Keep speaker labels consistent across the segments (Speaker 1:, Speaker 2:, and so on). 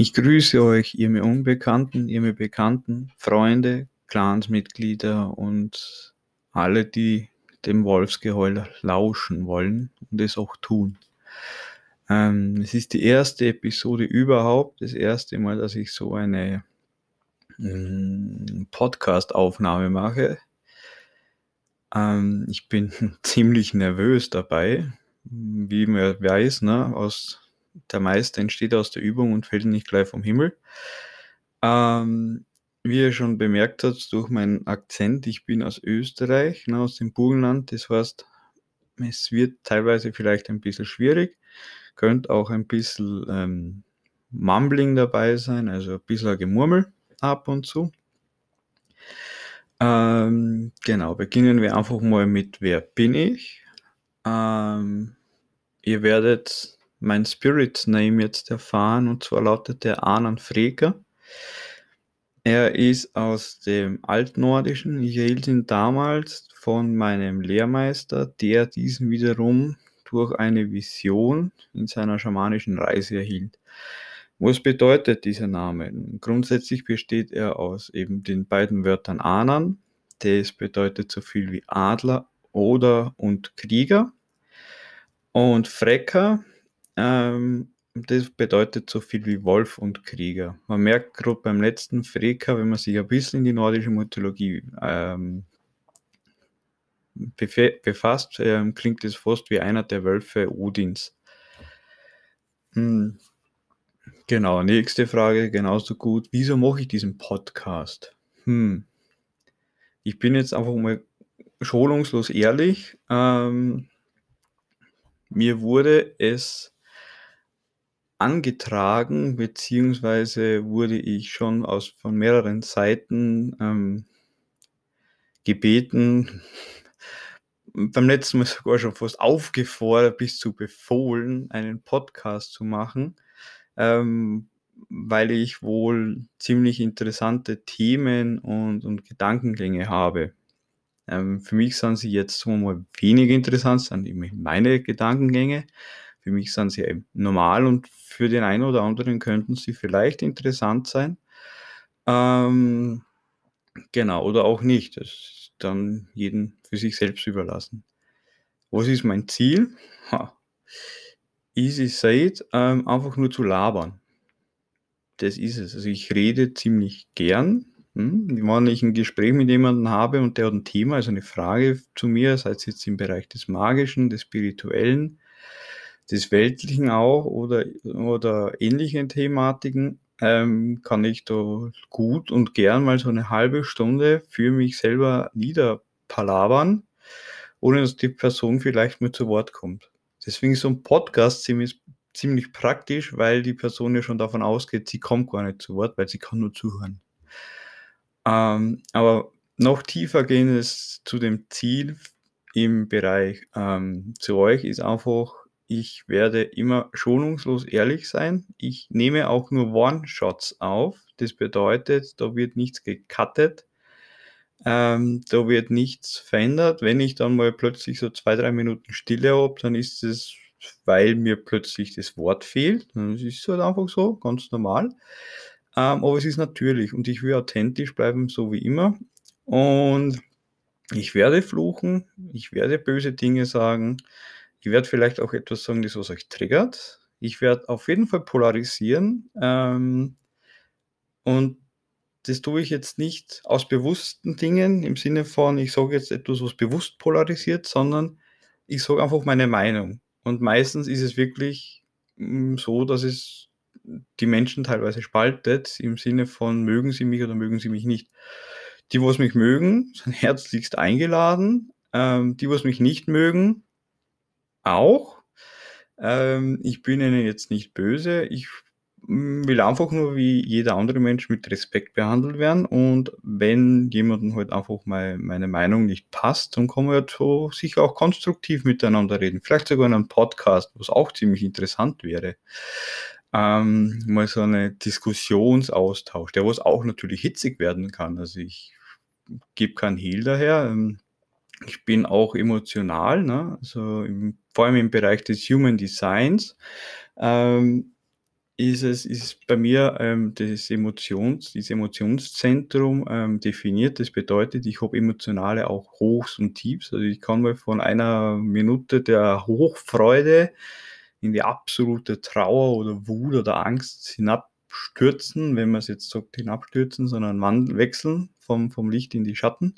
Speaker 1: Ich grüße euch, ihr mir Unbekannten, ihr mir Bekannten, Freunde, Clansmitglieder und alle, die dem Wolfsgeheul lauschen wollen und es auch tun. Ähm, es ist die erste Episode überhaupt, das erste Mal, dass ich so eine ähm, Podcast-Aufnahme mache. Ähm, ich bin ziemlich nervös dabei, wie man weiß, ne, aus der Meister entsteht aus der Übung und fällt nicht gleich vom Himmel. Ähm, wie ihr schon bemerkt habt, durch meinen Akzent, ich bin aus Österreich, ne, aus dem Burgenland. Das heißt, es wird teilweise vielleicht ein bisschen schwierig, könnte auch ein bisschen ähm, Mumbling dabei sein, also ein bisschen Gemurmel ab und zu. Ähm, genau, beginnen wir einfach mal mit Wer bin ich? Ähm, ihr werdet mein Spirit Name jetzt erfahren und zwar lautet der Anan Freker. Er ist aus dem Altnordischen. Ich erhielt ihn damals von meinem Lehrmeister, der diesen wiederum durch eine Vision in seiner schamanischen Reise erhielt. Was bedeutet dieser Name? Grundsätzlich besteht er aus eben den beiden Wörtern Anan. Das bedeutet so viel wie Adler oder und Krieger. Und Frecker ähm, das bedeutet so viel wie Wolf und Krieger. Man merkt gerade beim letzten Freka, wenn man sich ein bisschen in die nordische Mythologie ähm, befasst, ähm, klingt es fast wie einer der Wölfe Odins. Hm. Genau, nächste Frage, genauso gut. Wieso mache ich diesen Podcast? Hm. Ich bin jetzt einfach mal schonungslos ehrlich. Ähm, mir wurde es angetragen, beziehungsweise wurde ich schon aus von mehreren Seiten ähm, gebeten, beim letzten Mal sogar schon fast aufgefordert, bis zu befohlen, einen Podcast zu machen, ähm, weil ich wohl ziemlich interessante Themen und, und Gedankengänge habe. Ähm, für mich sind sie jetzt mal weniger interessant, sind meine Gedankengänge, für mich sind sie normal und für den einen oder anderen könnten sie vielleicht interessant sein. Ähm, genau, oder auch nicht. Das ist dann jeden für sich selbst überlassen. Was ist mein Ziel? Ha. Easy said, ähm, einfach nur zu labern. Das ist es. Also ich rede ziemlich gern. Hm? Wenn ich ein Gespräch mit jemandem habe und der hat ein Thema, also eine Frage zu mir, sei es jetzt im Bereich des Magischen, des Spirituellen, des Weltlichen auch oder, oder ähnlichen Thematiken, ähm, kann ich da gut und gern mal so eine halbe Stunde für mich selber niederpalavern, ohne dass die Person vielleicht mit zu Wort kommt. Deswegen ist so ein Podcast ziemlich, ziemlich praktisch, weil die Person ja schon davon ausgeht, sie kommt gar nicht zu Wort, weil sie kann nur zuhören. Ähm, aber noch tiefer gehen es zu dem Ziel im Bereich ähm, zu euch ist einfach ich werde immer schonungslos ehrlich sein. Ich nehme auch nur One-Shots auf. Das bedeutet, da wird nichts gecuttet. Ähm, da wird nichts verändert. Wenn ich dann mal plötzlich so zwei, drei Minuten Stille habe, dann ist es, weil mir plötzlich das Wort fehlt. Das ist halt einfach so, ganz normal. Ähm, aber es ist natürlich und ich will authentisch bleiben, so wie immer. Und ich werde fluchen, ich werde böse Dinge sagen. Ich werde vielleicht auch etwas sagen, das was euch triggert. Ich werde auf jeden Fall polarisieren. Ähm, und das tue ich jetzt nicht aus bewussten Dingen im Sinne von, ich sage jetzt etwas, was bewusst polarisiert, sondern ich sage einfach meine Meinung. Und meistens ist es wirklich mm, so, dass es die Menschen teilweise spaltet, im Sinne von mögen sie mich oder mögen sie mich nicht. Die, was mich mögen, sind herzlichst eingeladen. Ähm, die, was mich nicht mögen, auch. Ähm, ich bin ihnen jetzt nicht böse. Ich mm, will einfach nur wie jeder andere Mensch mit Respekt behandelt werden. Und wenn jemandem halt einfach mal meine Meinung nicht passt, dann kann man ja so sicher auch konstruktiv miteinander reden. Vielleicht sogar in einem Podcast, was auch ziemlich interessant wäre. Ähm, mal so eine Diskussionsaustausch, der was auch natürlich hitzig werden kann. Also ich gebe keinen Hehl daher. Ähm, ich bin auch emotional, ne? also im, vor allem im Bereich des Human Designs. Ähm, ist es ist bei mir, ähm, das Emotions dieses Emotionszentrum, ähm, definiert. Das bedeutet, ich habe emotionale auch Hochs und Tiefs. Also, ich kann mal von einer Minute der Hochfreude in die absolute Trauer oder Wut oder Angst hinabstürzen, wenn man's jetzt sagt hinabstürzen, sondern wechseln vom vom Licht in die Schatten.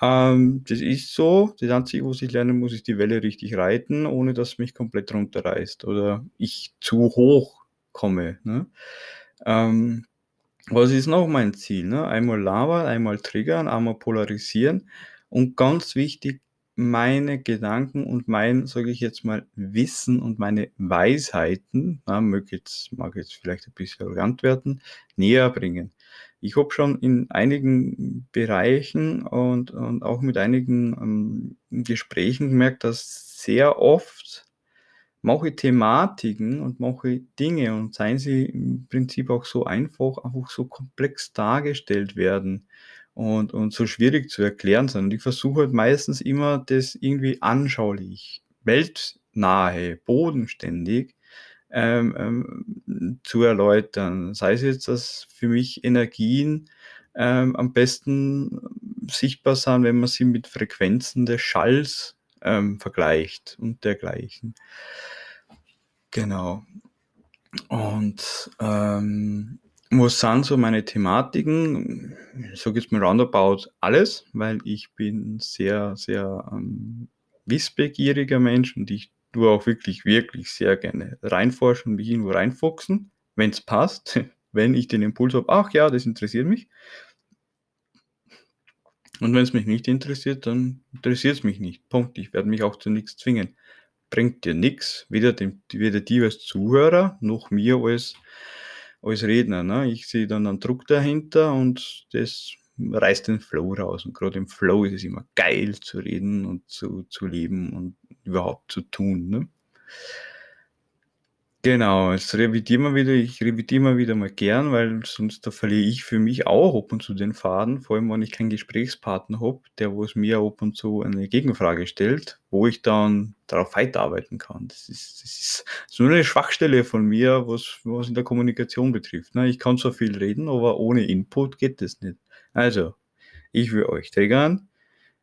Speaker 1: Ähm, das ist so. Das Einzige, was ich lernen muss, ist die Welle richtig reiten, ohne dass mich komplett runterreißt oder ich zu hoch komme, ne? Ähm, was ist noch mein Ziel, ne? Einmal labern, einmal triggern, einmal polarisieren und ganz wichtig, meine Gedanken und mein, sage ich jetzt mal, Wissen und meine Weisheiten, ja, mag jetzt mag jetzt vielleicht ein bisschen arrogant werden, näher bringen. Ich habe schon in einigen Bereichen und und auch mit einigen, ähm, Gesprächen gemerkt, dass sehr oft manche Thematiken und manche Dinge und seien sie im Prinzip auch so einfach, einfach so komplex dargestellt werden und und so schwierig zu erklären sind. Und ich versuche halt meistens immer, das irgendwie anschaulich, weltnahe, bodenständig, ähm, ähm, zu erläutern. Sei es jetzt, dass für mich Energien, ähm, am besten sichtbar sind, wenn man sie mit Frequenzen des Schalls, ähm, vergleicht und dergleichen. Genau. Und, ähm, was sind so meine Thematiken? Ich sage jetzt mal roundabout alles, weil ich bin sehr, sehr, ähm, wissbegieriger Mensch und ich tue auch wirklich, wirklich sehr gerne reinforschen, mich irgendwo reinfuchsen, wenn's passt, wenn ich den Impuls habe: „Ach ja, das interessiert mich.“ Und wenn's mich nicht interessiert, dann interessiert's mich nicht. Punkt. Ich werde mich auch zu nix zwingen. Bringt dir nix, weder dem weder dir als Zuhörer noch mir als als Redner, ne? Ich sehe dann einen Druck dahinter und das reißt den Flow raus. Und grad im Flow ist es immer geil zu reden und zu zu leben und überhaupt zu tun, ne? Genau, jetzt revidieren wir wieder ich revidiere mal wieder mal gern, weil sonst da verliere ich für mich auch ab und zu den Faden, vor allem, wenn ich keinen Gesprächspartner habe, der was mir ab und zu eine Gegenfrage stellt, wo ich dann drauf weiterarbeiten kann. Das ist das ist so 'ne Schwachstelle von mir, was was in der Kommunikation betrifft, ne? Ich kann zwar viel reden, aber ohne Input geht das nicht. Also, ich will euch triggern,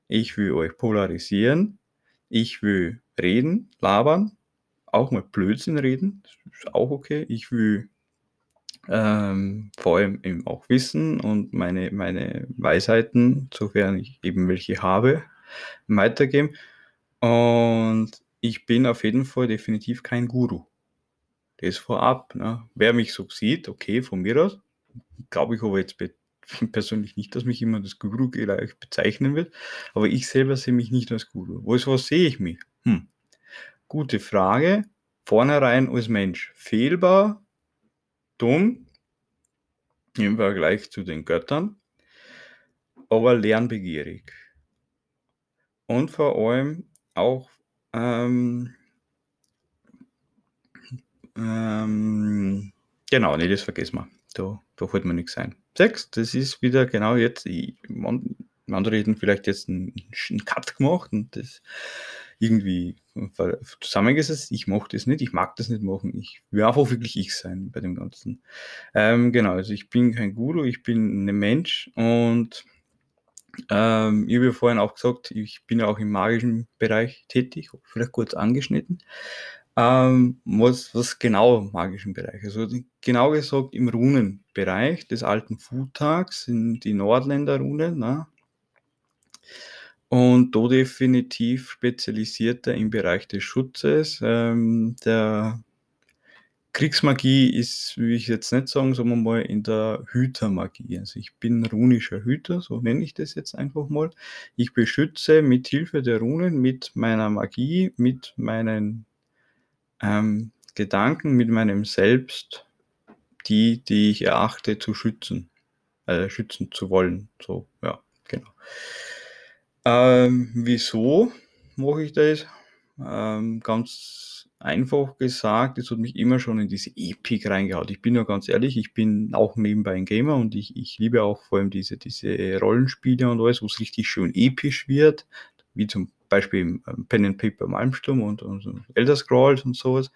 Speaker 1: ich will euch polarisieren, ich will reden, labern, auch mal Blödsinn reden, ist auch okay. Ich will, ähm, vor allem eben auch Wissen und meine meine Weisheiten, sofern ich eben welche habe, weitergeben. Und ich bin auf jeden Fall definitiv kein Guru. Das vorab, ne? Wer mich so sieht, okay, von mir aus. Glaube ich aber jetzt pe persönlich nicht, dass mich jemand als Guru gleich bezeichnen wird, aber ich selber sehe mich nicht als Guru. Als was sehe ich mich? Hm, gute Frage. Vornherein als Mensch fehlbar, dumm im Vergleich zu den Göttern, aber lernbegierig. Und vor allem auch, ähm ähm, genau, ne, das vergessen wir. Da da fällt mir nix ein. Siehst, das ist wieder genau jetzt andere hätten vielleicht jetzt 'n 'n sch 'n Cut gemacht und das irgendwie zusammengesetzt. Ich mache das nicht, ich mag das nicht machen. Ich will einfach wirklich ich sein bei dem Ganzen. Ähm, genau, also ich bin kein Guru, ich bin 'ne Mensch und, ähm, ich habe ja vorhin auch gesagt, ich bin ja auch im magischen Bereich tätig, vielleicht kurz angeschnitten. Ähm, was was genau im magischen Bereich? Also, genau gesagt im Runenbereich des alten Futaks sind die Nordländerrunen, ne? Und da definitiv spezialisierter im Bereich des Schutzes. Ähm, der Kriegsmagie ist, will ich jetzt nicht sagen, wir mal, in der Hütermagie. Also, ich bin runischer Hüter, so nenne ich das jetzt einfach mal. Ich beschütze mit Hilfe der Runen, mit meiner Magie, mit meinen, ähm, Gedanken, mit meinem Selbst die, die ich erachte zu schützen äh, schützen zu wollen. So, ja, genau. Ähm, wieso mache ich das? Ähm, ganz einfach gesagt, es hat mich immer schon in diese Epik reingehauen. Ich bin ja ganz ehrlich, ich bin auch nebenbei ein Gamer und ich ich liebe auch vor allem diese diese Rollenspiele und alles, wo's richtig schön episch wird, wie zum Beispiel ähm, Pen and Paper Malmsturm und, und Elder Scrolls und sowas,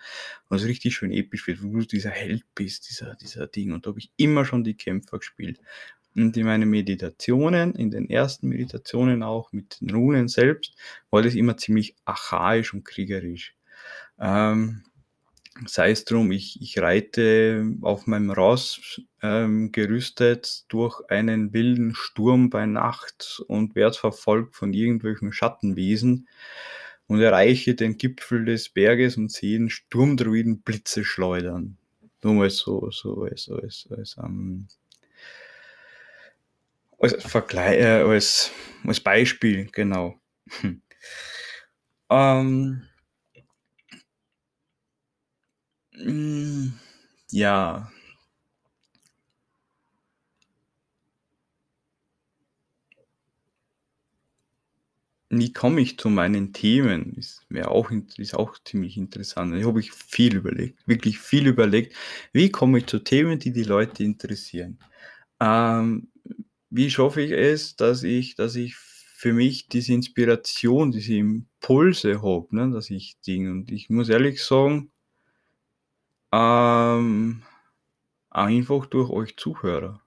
Speaker 1: und es richtig schön episch wird, wo du dieser Held bist, dieser, dieser Ding. Und da habe ich immer schon die Kämpfer gespielt. Und in meinen Meditationen, in den ersten Meditationen auch mit den Runen selbst, war das immer ziemlich archaisch und kriegerisch. Ähm, sei es drum, ich, ich reite auf meinem Ross ähm, gerüstet durch einen wilden Sturm bei Nacht und werde verfolgt von irgendwelchen Schattenwesen und erreiche den Gipfel des Berges und sehe einen Sturmdruiden Blitze schleudern. Nur mal so, so als, als, als, ähm, als, Vergleich, äh, als, als Beispiel, genau. Hm. Ähm, hm, ja. Wie komme ich zu meinen Themen? Ist mir auch ist auch ziemlich interessant. Da habe ich viel überlegt, wirklich viel überlegt. Wie komme ich zu Themen, die die Leute interessieren? Ähm, wie schaffe ich es, dass ich dass ich für mich diese Inspiration, diese Impulse habe, ne, dass ich Dinge und ich muss ehrlich sagen ähm, einfach durch euch Zuhörer.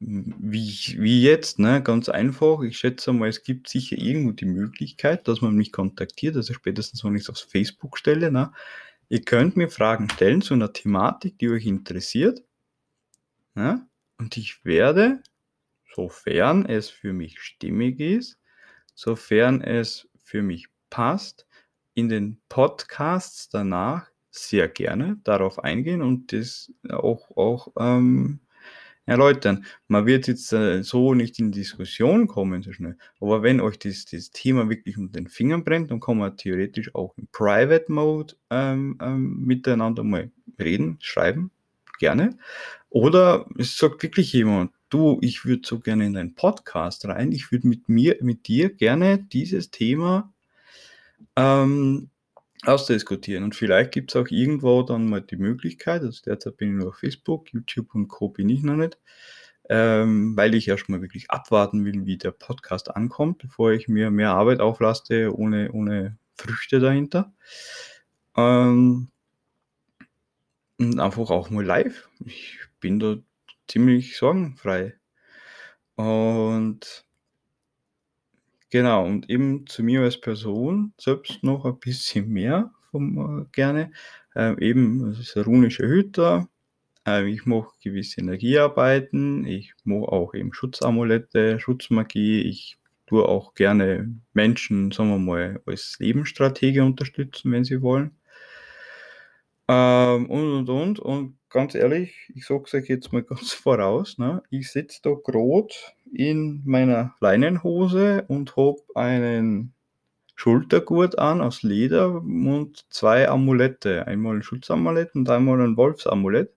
Speaker 1: Wie wie jetzt, ne, ganz einfach. Ich schätze mal, es gibt sicher irgendwo die Möglichkeit, dass man mich kontaktiert, also spätestens, wenn ich's auf Facebook stelle, ne? Ihr könnt mir Fragen stellen zu einer Thematik, die euch interessiert. Ne? Und ich werde, sofern es für mich stimmig ist, sofern es für mich passt, in den Podcasts danach sehr gerne darauf eingehen und das auch auch, ähm, erläutern. Man wird jetzt, äh, so nicht in Diskussion kommen so schnell, aber wenn euch das das Thema wirklich unter den Fingern brennt, dann kann man theoretisch auch im Private Mode, ähm, ähm, miteinander mal reden, schreiben, gerne. Oder es sagt wirklich jemand: „Du, ich würde so gerne in deinen Podcast rein. Ich würde mit mit dir gerne dieses Thema, ähm, ausdiskutieren.“ Und vielleicht gibt es auch irgendwo dann mal die Möglichkeit also derzeit bin ich nur auf Facebook, YouTube und Co. bin ich noch nicht, ähm, weil ich erst mal wirklich abwarten will, wie der Podcast ankommt, bevor ich mir mehr Arbeit auflaste ohne ohne Früchte dahinter. Ähm und einfach auch mal live. Ich bin da ziemlich sorgenfrei. Und genau, und eben zu mir als Person selbst noch ein bisschen mehr vom äh, gerne. Ähm, eben, das ist 'n runischer Hüter. Ähm, ich mache gewisse Energiearbeiten. Ich mache auch eben Schutzamulette, Schutzmagie. Ich tue auch gerne Menschen, sagen wir mal, als Lebensstratege unterstützen, wenn sie wollen. Ähm, und, und, und. Und ganz ehrlich, ich sage es euch jetzt mal ganz voraus, ne? Ich sitze da gerade in meiner Leinenhose und habe einen Schultergurt an aus Leder und zwei Amulette. Einmal 'n Schutzamulett und einmal ein Wolfsamulett.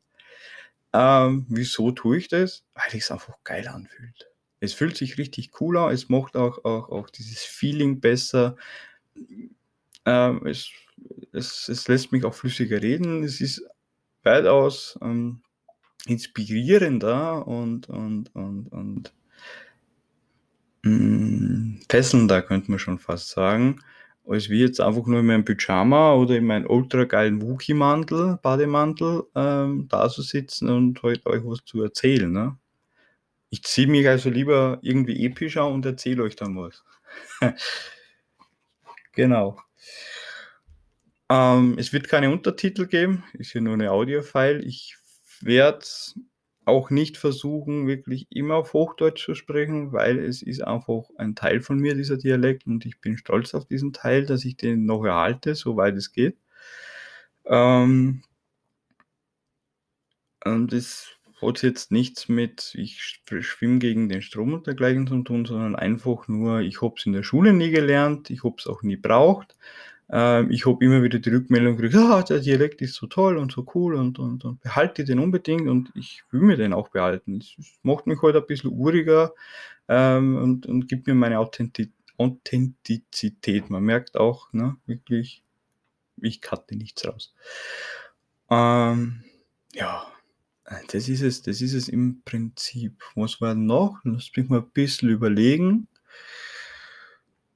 Speaker 1: Ähm, wieso tue ich das? Weil ich's einfach geil anfühlt. Es fühlt sich richtig cool an. Es macht auch auch auch dieses Feeling besser. Ähm, es es es lässt mich auch flüssiger reden. Es ist weitaus, ähm, inspirierender und und und und fesselnder, könnte man schon fast sagen, als wie jetzt einfach nur in meinem Pyjama oder in meinem ultra geilen Wookie-Mantel Bademantel, ähm, dazusitzen und halt euch was zu erzählen, ne? Ich ziehe mich also lieber irgendwie episch an und erzähle euch dann was. Genau. Ähm, es wird keine Untertitel geben, ist ja nur 'ne Audiofile. Ich werde auch nicht versuchen, wirklich immer auf Hochdeutsch zu sprechen, weil es ist einfach ein Teil von mir, dieser Dialekt, und ich bin stolz auf diesen Teil, dass ich den noch erhalte, soweit es geht. Ähm und das hat jetzt nichts mit ich sch schwimme gegen den Strom und dergleichen zu tun, sondern einfach nur, ich habe es in der Schule nie gelernt, ich habe es auch nie braucht. Ähm, ich habe immer wieder die Rückmeldung gekriegt: „Ah, der Dialekt ist so toll und so cool und und und behalte den unbedingt“ und ich will mir den auch behalten. Es macht mich halt ein bisschen uriger, ähm, und und gibt mir meine Authenti Authentizität. Man merkt auch, ne, wirklich, ich cutte nichts raus. Ähm, ja, das ist es das ist es im Prinzip. Was war noch? Lasst mich mal 'n bisschen überlegen.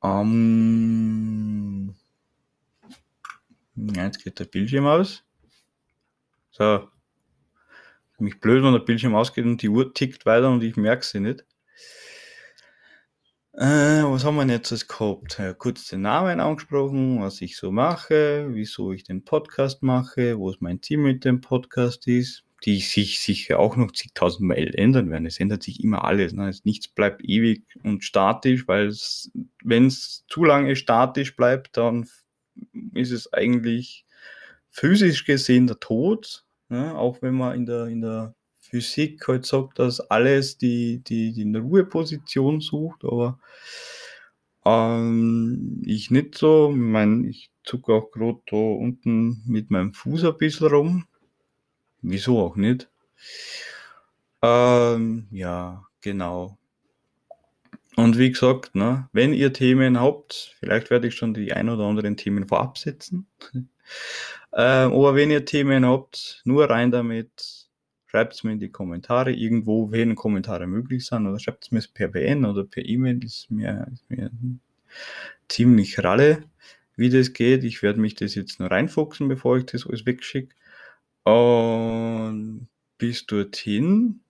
Speaker 1: Ähm. Jetzt geht der Bildschirm aus. So. Mich blöd, wenn der Bildschirm ausgeht und die Uhr tickt weiter und ich merke sie nicht. Äh, was haben wir denn jetzt gehabt? Ja, kurz den Namen angesprochen, was ich so mache, wieso ich den Podcast mache, was mein Ziel mit dem Podcast ist, die sich sicher auch noch zigtausendmal ändern werden. Es ändert sich immer alles. Ne? Nichts bleibt ewig und statisch, weil wenn es zu lange statisch bleibt, dann ist es eigentlich physisch gesehen der Tod. Ne? Auch wenn man in der, in der Physik halt sagt, dass alles die, die, die Ruheposition sucht, aber ähm, ich nicht so. Ich meine, ich zucke auch gerade da unten mit meinem Fuß ein bisschen rum. Wieso auch nicht? Ähm, ja, genau. Und wie gesagt, ne, wenn ihr Themen habt, vielleicht werde ich schon die ein oder anderen Themen vorab setzen. ähm, aber wenn ihr Themen habt, nur rein damit. Schreibt es mir in die Kommentare, irgendwo, wenn Kommentare möglich sind, oder schreibt es mir per PN oder per E-Mail, ist mir, ist mir ziemlich ralle, wie das geht. Ich werde mich das jetzt nur reinfuchsen, bevor ich das alles wegschicke. Und bis dorthin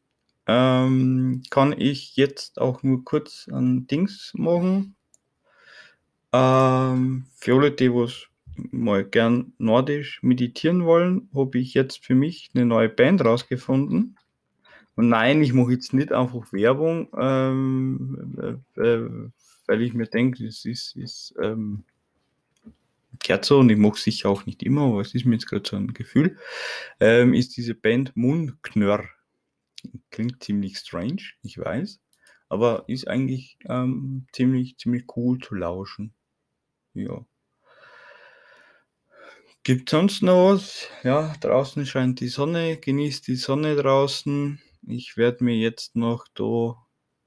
Speaker 1: ähm, kann ich jetzt auch nur kurz ein Dings machen. Ähm, für alle, die was mal gern nordisch meditieren wollen, habe ich jetzt für mich eine neue Band rausgefunden. Und nein, ich mache jetzt nicht einfach Werbung, ähm, äh, äh weil ich mir denke, das ist, ist ähm, so und ich mache es sicher auch nicht immer, aber es ist mir jetzt gerade so ein Gefühl, ähm, ist diese Band Mundknörr. Klingt ziemlich strange, ich weiß, aber ist eigentlich ähm, ziemlich, ziemlich cool zu lauschen. Ja. Gibt sonst noch was? Ja, draußen scheint die Sonne, genießt die Sonne draußen. Ich werde mir jetzt noch da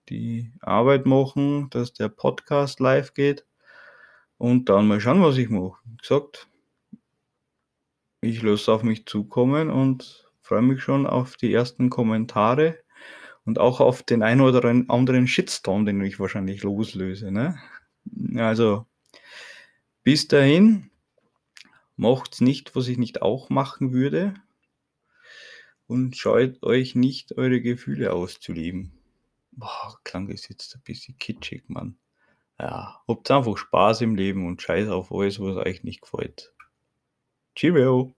Speaker 1: die Arbeit machen, dass der Podcast live geht. Und dann mal schauen, was ich mache. Wie gesagt, ich lasse auf mich zukommen und freue mich schon auf die ersten Kommentare und auch auf den einen oder anderen Shitstorm, den ich wahrscheinlich loslöse. Ne? Also, bis dahin, macht's nicht, was ich nicht auch machen würde. Und scheut euch nicht, eure Gefühle auszuleben. Boah, klang das jetzt ein bisschen kitschig, Mann ja, habt einfach Spaß im Leben und scheiß auf alles, was euch nicht gefällt. Cheerio!